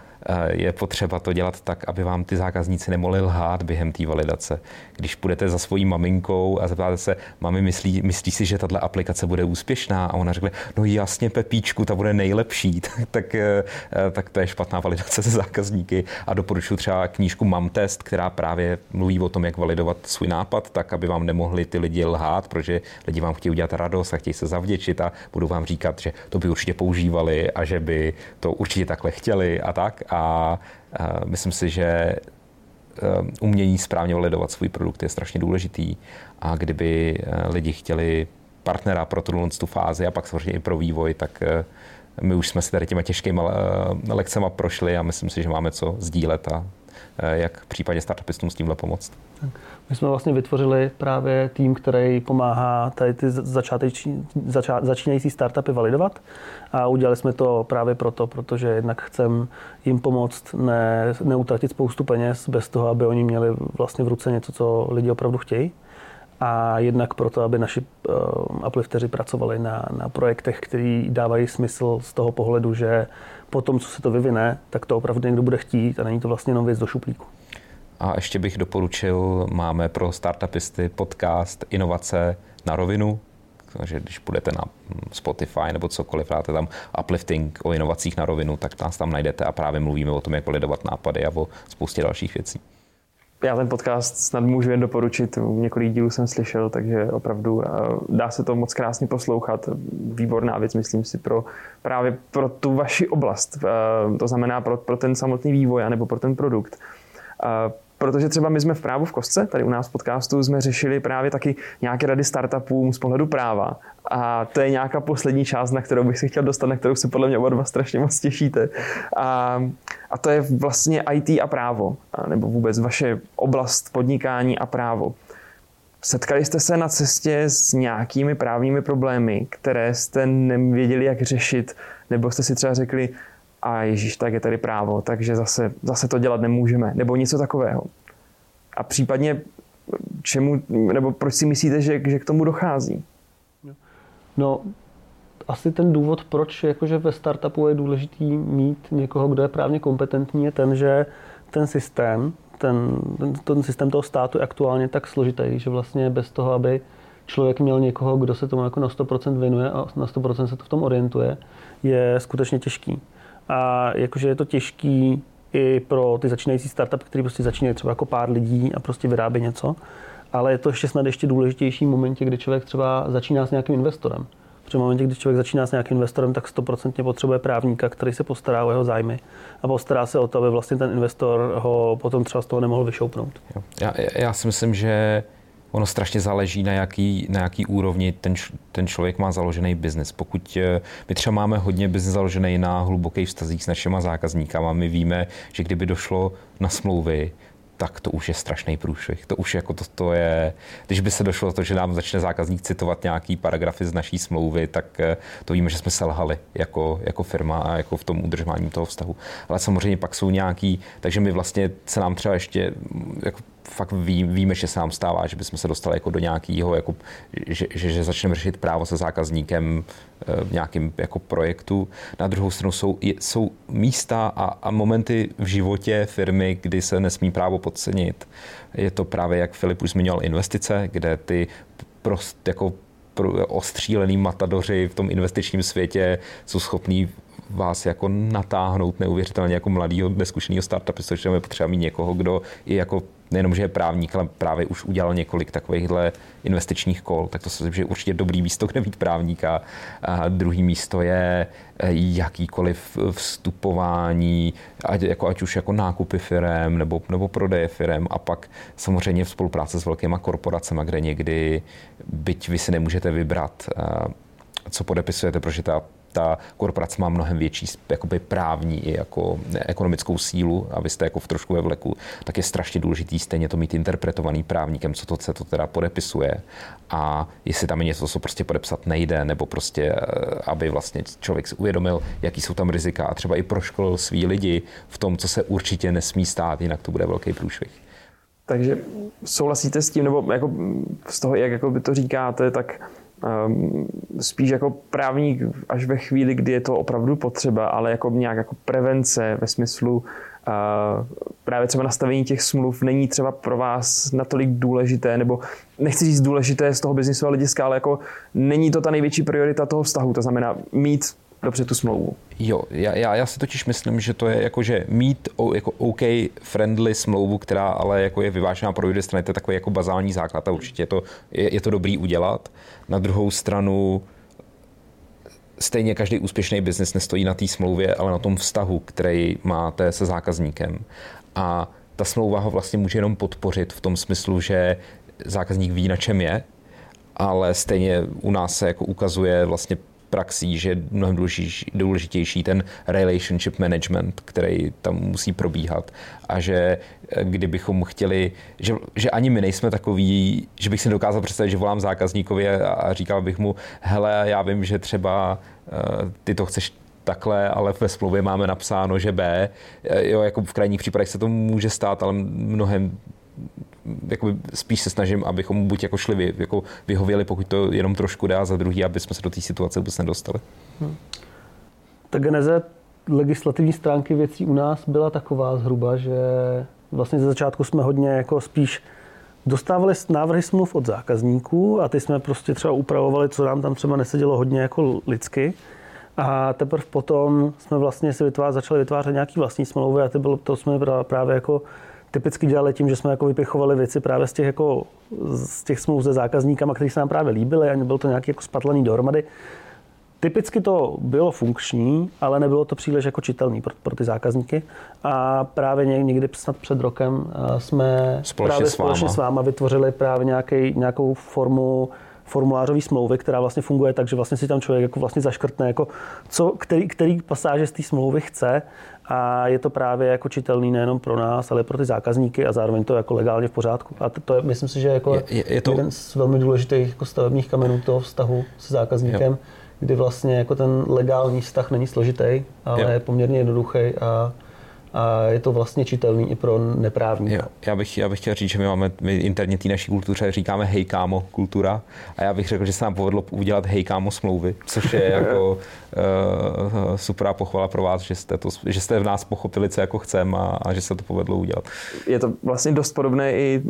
je potřeba to dělat tak, aby vám ty zákazníci nemohli lhát během té validace. Když půjdete za svojí maminkou a zeptáte se, mami, myslí, myslí si, že tahle aplikace bude úspěšná? A ona řekne, no jasně, Pepíčku, ta bude nejlepší. tak, tak, eh, tak to je špatná validace se zákazníky. A doporučuji třeba knížku Mam test, která právě mluví o tom, jak validovat svůj nápad, tak, aby vám nemohli ty lidi lhát, protože lidi vám chtějí udělat radost a chtějí se zavděčit a budou vám říkat, že to by určitě používali a že by to určitě takhle chtěli a tak a myslím si, že e, umění správně validovat svůj produkt je strašně důležitý. A kdyby e, lidi chtěli partnera pro tuhle tu fázi a pak samozřejmě i pro vývoj, tak e, my už jsme si tady těma těžkými lekcemi prošli a myslím si, že máme co sdílet a jak v případě startupistům s tímhle pomoct. My jsme vlastně vytvořili právě tým, který pomáhá tady ty začáteční, začá, začínající startupy validovat. A udělali jsme to právě proto, protože jednak chcem jim pomoct ne, neutratit spoustu peněz bez toho, aby oni měli vlastně v ruce něco, co lidi opravdu chtějí a jednak proto, aby naši uh, uplifteři pracovali na, na projektech, které dávají smysl z toho pohledu, že po tom, co se to vyvine, tak to opravdu někdo bude chtít a není to vlastně jenom věc do šuplíku. A ještě bych doporučil, máme pro startupisty podcast Inovace na rovinu, takže když budete na Spotify nebo cokoliv, dáte tam uplifting o inovacích na rovinu, tak nás tam najdete a právě mluvíme o tom, jak validovat nápady a o spoustě dalších věcí. Já ten podcast snad můžu jen doporučit, několik dílů jsem slyšel, takže opravdu dá se to moc krásně poslouchat. Výborná věc, myslím si, pro právě pro tu vaši oblast. To znamená pro, pro ten samotný vývoj nebo pro ten produkt. Protože třeba my jsme v právu v kostce, tady u nás v podcastu jsme řešili právě taky nějaké rady startupům z pohledu práva. A to je nějaká poslední část, na kterou bych si chtěl dostat, na kterou se podle mě oba dva strašně moc těšíte. A, a to je vlastně IT a právo, nebo vůbec vaše oblast podnikání a právo. Setkali jste se na cestě s nějakými právními problémy, které jste nevěděli, jak řešit, nebo jste si třeba řekli, a Ježíš, tak je tady právo, takže zase, zase to dělat nemůžeme, nebo něco takového. A případně čemu, nebo proč si myslíte, že, že k tomu dochází? No, asi ten důvod, proč jakože ve startupu je důležitý mít někoho, kdo je právně kompetentní, je ten, že ten systém, ten, ten, ten systém toho státu je aktuálně tak složitý, že vlastně bez toho, aby člověk měl někoho, kdo se tomu jako na 100% věnuje a na 100% se to v tom orientuje, je skutečně těžký. A jakože je to těžký i pro ty začínající startup, který prostě začínají třeba jako pár lidí a prostě vyrábí něco. Ale je to ještě snad ještě důležitější v momentě, kdy člověk třeba začíná s nějakým investorem. Protože v momentě, kdy člověk začíná s nějakým investorem, tak stoprocentně potřebuje právníka, který se postará o jeho zájmy a postará se o to, aby vlastně ten investor ho potom třeba z toho nemohl vyšoupnout. Já, já si myslím, že ono strašně záleží, na jaký, na jaký úrovni ten, ten člověk má založený biznis. Pokud eh, my třeba máme hodně biznis založený na hlubokých vztazích s našimi zákazníkama, my víme, že kdyby došlo na smlouvy, tak to už je strašný průšvih. To už jako to, to je, když by se došlo to, že nám začne zákazník citovat nějaký paragrafy z naší smlouvy, tak eh, to víme, že jsme selhali jako, jako firma a jako v tom udržování toho vztahu. Ale samozřejmě pak jsou nějaký, takže my vlastně se nám třeba ještě jako fakt ví, víme, že se nám stává, že bychom se dostali jako do nějakého, jako, že, že, že začneme řešit právo se zákazníkem eh, v nějakém jako projektu. Na druhou stranu jsou, jsou místa a, a momenty v životě firmy, kdy se nesmí právo podcenit. Je to právě, jak Filip už zmiňoval, investice, kde ty prost jako ostřílený matadoři v tom investičním světě jsou schopní vás jako natáhnout neuvěřitelně jako mladýho, neskušeného startupu, protože je potřeba mít někoho, kdo i jako nejenom, že je právník, ale právě už udělal několik takovýchhle investičních kol, tak to myslím, že je určitě dobrý místo, kde mít právníka. A druhý místo je eh, jakýkoliv vstupování, ať, jako, ať už jako nákupy firem nebo, nebo prodeje firem a pak samozřejmě v spolupráce s velkýma korporacemi, kde někdy, byť vy si nemůžete vybrat, eh, co podepisujete, protože ta ta korporace má mnohem větší jakoby právní i jako ekonomickou sílu a vy jste jako v trošku ve vleku, tak je strašně důležitý stejně to mít interpretovaný právníkem, co to se to teda podepisuje a jestli tam je něco, co prostě podepsat nejde, nebo prostě, eh, aby vlastně člověk si uvědomil, jaký jsou tam rizika a třeba i proškolil svý lidi v tom, co se určitě nesmí stát, jinak to bude velký průšvih. Takže souhlasíte s tím, nebo jako z toho, jak jako by to říkáte, tak spíš jako právník až ve chvíli, kdy je to opravdu potřeba, ale jako nějak jako prevence ve smyslu uh, právě třeba nastavení těch smluv není třeba pro vás natolik důležité, nebo nechci říct důležité z toho biznisového hlediska, ale jako není to ta největší priorita toho vztahu, to znamená mít dobře tu smlouvu. Jo, já, já, já si totiž myslím, že to je jako, že mít o, jako OK friendly smlouvu, která ale jako je vyvážená pro obě strany, to je takový jako bazální základ a určitě je to, je, je to dobrý udělat. Na druhou stranu stejně každý úspěšný biznis nestojí na té smlouvě, ale na tom vztahu, který máte se zákazníkem. A ta smlouva ho vlastně může jenom podpořit v tom smyslu, že zákazník ví, na čem je, ale stejně u nás se jako ukazuje vlastně praxí, že je mnohem důležitější ten relationship management, který tam musí probíhat a že eh, kdybychom chtěli, že, že ani my nejsme takový, že bych si dokázal představit, že volám zákazníkovi a říkal bych mu, hele, já vím, že třeba eh, ty to chceš takhle, ale ve smlouvě máme napsáno, že B. Eh, jo, jako v krajních případech se to může stát, ale mnohem jakoby spíš se snažím, abychom buď jako šli vy, jako vyhověli, pokud to jenom trošku dá, za druhý, aby jsme se do té situace vůbec nedostali. Hmm. Ta geneze legislativní stránky věcí u nás byla taková zhruba, že vlastně ze začátku jsme hodně jako spíš dostávali návrhy smluv od zákazníků a ty jsme prostě třeba upravovali, co nám tam třeba nesedělo hodně jako lidsky. A teprve potom jsme vlastně si vytvářeli, začali vytvářet nějaký vlastní smlouvy a to, bylo, to jsme právě jako typicky dělali tím, že jsme jako vypichovali věci právě z těch, jako, z těch smluv se zákazníkama, které se nám právě líbily a byl to nějaký jako spatlaný dohromady. Typicky to bylo funkční, ale nebylo to příliš jako čitelný pro, pro ty zákazníky. A právě někdy snad před rokem eh, jsme společně právě s váma. společně s váma vytvořili právě nějaký, nějakou formu formulářové smlouvy, která vlastně funguje tak, že vlastně si tam člověk jako vlastně zaškrtne, jako co, který, který pasáže z té smlouvy chce a je to právě jako čitelný nejenom pro nás, ale pro ty zákazníky a zároveň to jako legálně v pořádku. A to, to je, myslím si, že jako je, je, je to... jeden z velmi důležitých jako stavebních kamenů toho vztahu se zákazníkem, jo. kdy vlastně jako ten legální vztah není složitý, ale jo. je poměrně jednoduchý a a je to vlastně čitelný i pro neprávníka. Jo, já, bych, já bych chtěl říct, že my máme my interně té naší kultuře říkáme hej kámo kultura a já bych řekl, že se nám povedlo udělat hej kámo smlouvy, což je jako uh, super pochvala pro vás, že jste, to, že jste v nás pochopili, co jako chceme a, a, že se to povedlo udělat. Je to vlastně dost podobné i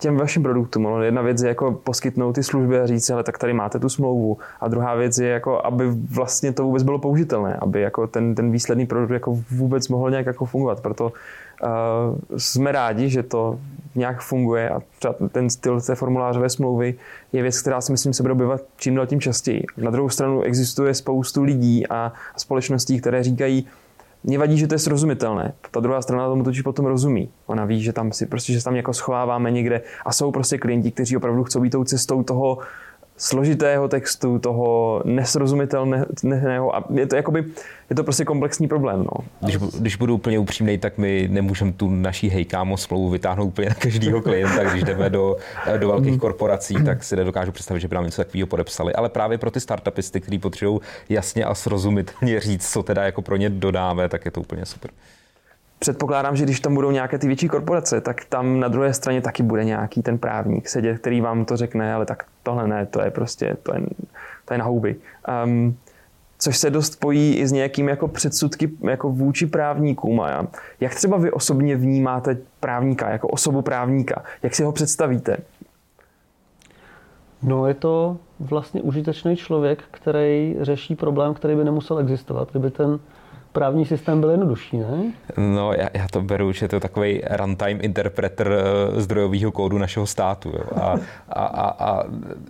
těm vašim produktům. No, jedna věc je jako poskytnout ty služby a říct, ale tak tady máte tu smlouvu. A druhá věc je, jako, aby vlastně to vůbec bylo použitelné, aby jako ten, ten výsledný produkt jako vůbec mohl nějak jako fungovat. Proto uh, jsme rádi, že to nějak funguje a třeba ten styl té formulářové smlouvy je věc, která si myslím se bude objevovat čím dál tím častěji. Na druhou stranu existuje spoustu lidí a společností, které říkají, mě vadí, že to je srozumitelné. Ta druhá strana tomu totiž potom rozumí. Ona ví, že tam si prostě, že tam jako schováváme někde a jsou prostě klienti, kteří opravdu chcou být tou cestou toho složitého textu, toho nesrozumitelného a je to, jakoby, je to prostě komplexní problém. No. Když, když budu úplně upřímný, tak my nemůžeme tu naší hejkámo smlouvu vytáhnout úplně na každého klienta. Když jdeme do, do velkých mhm. korporací, tak si nedokážu představit, že by nám něco takového podepsali. Ale právě pro ty startupisty, kteří potřebují jasně a srozumitelně říct, co teda jako pro ně dodáme, tak je to úplně super předpokládám, že když tam budou nějaké ty větší korporace, tak tam na druhé straně taky bude nějaký ten právník sedět, který vám to řekne, ale tak tohle ne, to je prostě, to je, to je na houby. Um, což se dost pojí i s nějakými jako předsudky jako vůči právníkům. A jak třeba vy osobně vnímáte právníka, jako osobu právníka? Jak si ho představíte? No je to vlastně užitečný člověk, který řeší problém, který by nemusel existovat, kdyby ten právní systém byl jednodušší, ne? No, já, já to beru, že to je takový runtime interpreter eh, zdrojového kódu našeho státu. Jo. A, a, a, a,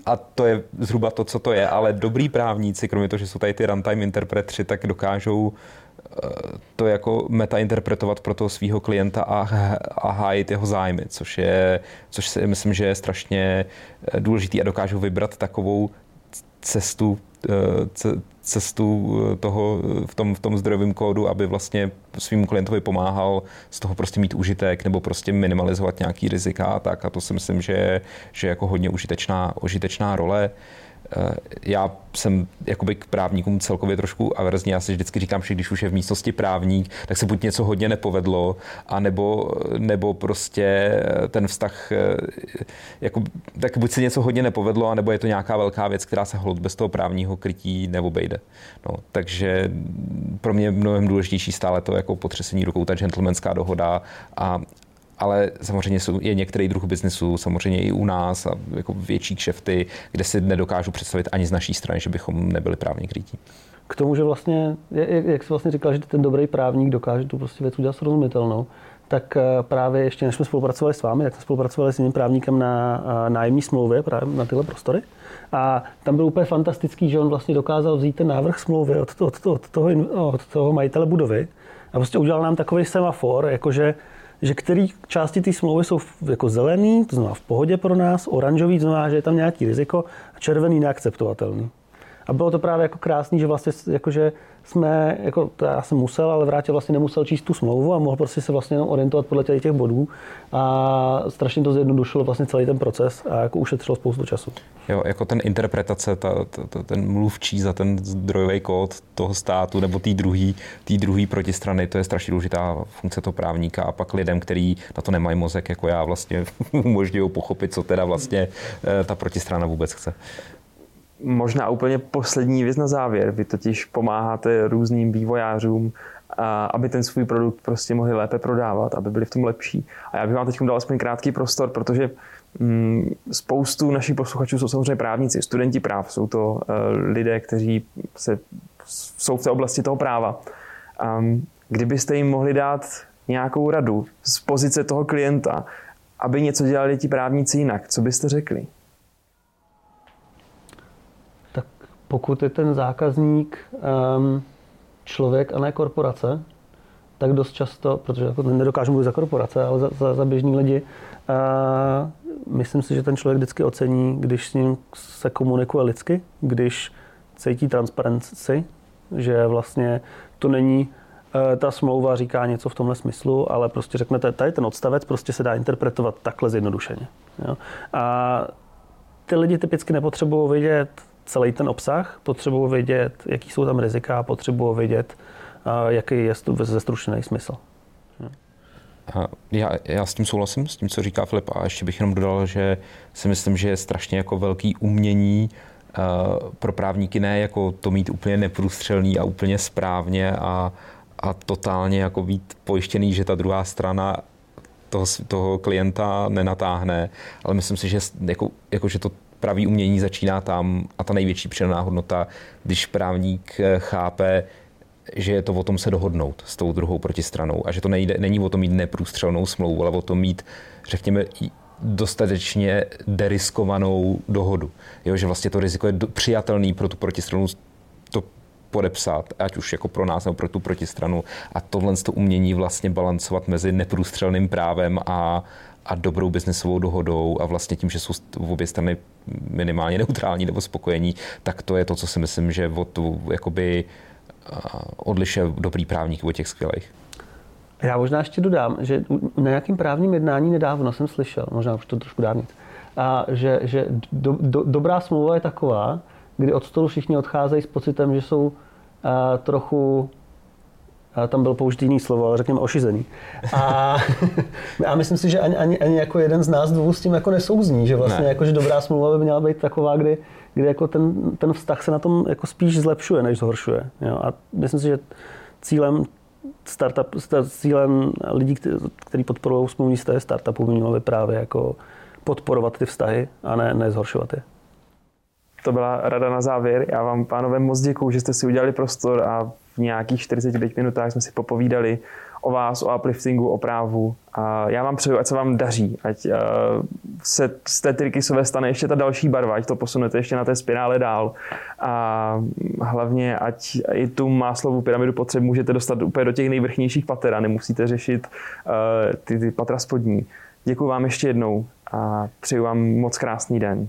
a to je zhruba to, co to je. Ale dobrý právníci, kromě toho, že jsou tady ty runtime interpretři, tak dokážou eh, to jako meta interpretovat pro toho svého klienta a, a hájit jeho zájmy, což, je, což si myslím, že je strašně eh, důležitý a dokážou vybrat takovou cestu, cestu eh, toho eh, v tom, v tom zdrojovém kódu, aby vlastně svým klientovi pomáhal z toho prostě mít užitek nebo prostě minimalizovat nějaký rizika a tak. A to si myslím, že, že je jako hodně užitečná, užitečná role. Eh, já jsem jakoby k právníkům celkově trošku averzní. Já si vždycky říkám, že když už je v místnosti právník, tak se buď něco hodně nepovedlo, a nebo, prostě ten vztah, eh, jako, tak buď se něco hodně nepovedlo, a nebo je to nějaká velká věc, která se hold bez toho právního krytí neobejde. No, takže pro mě je mnohem důležitější stále to jako potřesení rukou, ta gentlemanská dohoda a, ale samozřejmě jsou, je některý druh biznesu, samozřejmě i u nás, a jako větší kšefty, kde si nedokážu představit ani z naší strany, že bychom nebyli právně krytí. K tomu, že vlastně, jak, jsi vlastně říkal, že ten dobrý právník dokáže tu prostě věc udělat srozumitelnou, tak eh, právě ještě než jsme spolupracovali s vámi, tak jsme spolupracovali s jiným právníkem na eh, nájemní smlouvě právě na tyhle prostory. A tam byl úplně fantastický, že on vlastně dokázal vzít ten návrh smlouvy od, od, od, toho, od toho majitele budovy a prostě udělal nám takový semafor, jakože že který části té smlouvy jsou jako zelený, to znamená v pohodě pro nás, oranžový, to znamená, že je tam nějaký riziko, a červený neakceptovatelný. A bylo to právě jako krásný, že vlastně jakože jsme, jako to já jsem musel, ale vrátě vlastně nemusel číst tu smlouvu a mohl prostě se vlastně jenom orientovat podle těch, těch bodů. A strašně to zjednodušilo vlastně celý ten proces a jako ušetřilo spoustu času. Jo, jako ten interpretace, ta, ta, ten mluvčí za ten zdrojový kód toho státu nebo té druhé tý druhý protistrany, to je strašně důležitá funkce toho právníka. A pak lidem, kteří na to nemají mozek, jako já vlastně umožňují pochopit, co teda vlastně eh, ta protistrana vůbec chce možná úplně poslední věc na závěr. Vy totiž pomáháte různým vývojářům, aby ten svůj produkt prostě mohli lépe prodávat, aby byli v tom lepší. A já bych vám teď dal aspoň krátký prostor, protože mm, spoustu našich posluchačů jsou samozřejmě právníci, studenti práv, jsou to e, lidé, kteří se, jsou v té oblasti toho práva. kdybyste jim mohli dát nějakou radu z pozice toho klienta, aby něco dělali ti právníci jinak, co byste řekli? Pokud je ten zákazník um, člověk a ne korporace, tak dost často, protože jako nedokážu mluvit za korporace, ale za, za, za běžní lidi, uh, myslím si, že ten člověk vždycky ocení, když s ním se komunikuje lidsky, když cítí transparenci, že vlastně to není uh, ta smlouva říká něco v tomhle smyslu, ale prostě řeknete, tady ten odstavec prostě se dá interpretovat takhle zjednodušeně. Jo? A ty lidi typicky nepotřebují vědět celý ten obsah, potřebuji vědět, jaký jsou tam rizika, potřebuji vědět, jaký je zestručený smysl. Já, já s tím souhlasím, s tím, co říká Filip, a ještě bych jenom dodal, že si myslím, že je strašně jako velký umění pro právníky ne jako to mít úplně neprůstřelný a úplně správně a, a totálně jako být pojištěný, že ta druhá strana toho, toho klienta nenatáhne, ale myslím si, že, jako, jako, že to pravý umění začíná tam a ta největší přidaná hodnota, když právník eh, chápe, že je to o tom se dohodnout s tou druhou protistranou a že to nejde, není o tom mít neprůstřelnou smlouvu, ale o tom mít, řekněme, dostatečně deriskovanou dohodu. Jo, že vlastně to riziko je přijatelný pro tu protistranu to podepsat, ať už jako pro nás nebo pro tu protistranu. A tohle to umění vlastně balancovat mezi neprůstřelným právem a, a dobrou biznesovou dohodou a vlastně tím, že jsou v obě strany minimálně neutrální nebo spokojení, tak to je to, co si myslím, že od, jakoby, odlišuje dobrý právník od těch skvělých. Já možná ještě dodám, že na nějakým právním jednání nedávno jsem slyšel, možná už to trošku dávno, a že, že do, do, dobrá smlouva je taková, kdy od stolu všichni odcházejí s pocitem, že jsou a, trochu a tam byl použitý jiný slovo, ale řekněme ošizený. A, a myslím si, že ani, ani, ani, jako jeden z nás dvou s tím jako nesouzní, že vlastně ne. jako, že dobrá smlouva by měla být taková, kdy, kdy jako ten, ten vztah se na tom jako spíš zlepšuje, než zhoršuje. Jo? A myslím si, že cílem startup, cílem lidí, kteří podporují smluvní vztahy startupů, by mělo by právě jako podporovat ty vztahy a ne, ne zhoršovat je. To byla rada na závěr. Já vám, pánové, moc děkuju, že jste si udělali prostor a nějakých 45 minutách jsme si popovídali o vás, o upliftingu, o právu. A já vám přeju, ať se vám daří, ať uh, se z té trikysové stane ještě ta další barva, ať to posunete ještě na té spirále dál. A hlavně, ať i tu máslovou pyramidu potřeb můžete dostat úplně do těch nejvrchnějších pater a nemusíte řešit uh, ty, ty patra spodní. Děkuji vám ještě jednou a přeju vám moc krásný den.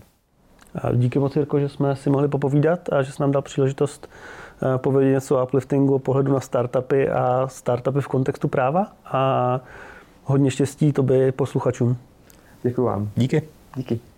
Díky moc, Jirko, že jsme si mohli popovídat a že jsi nám dal příležitost eh, povědět něco o upliftingu, o pohledu na startupy a startupy v kontextu práva a hodně štěstí tobě posluchačům. Děkuji vám. Díky. Díky.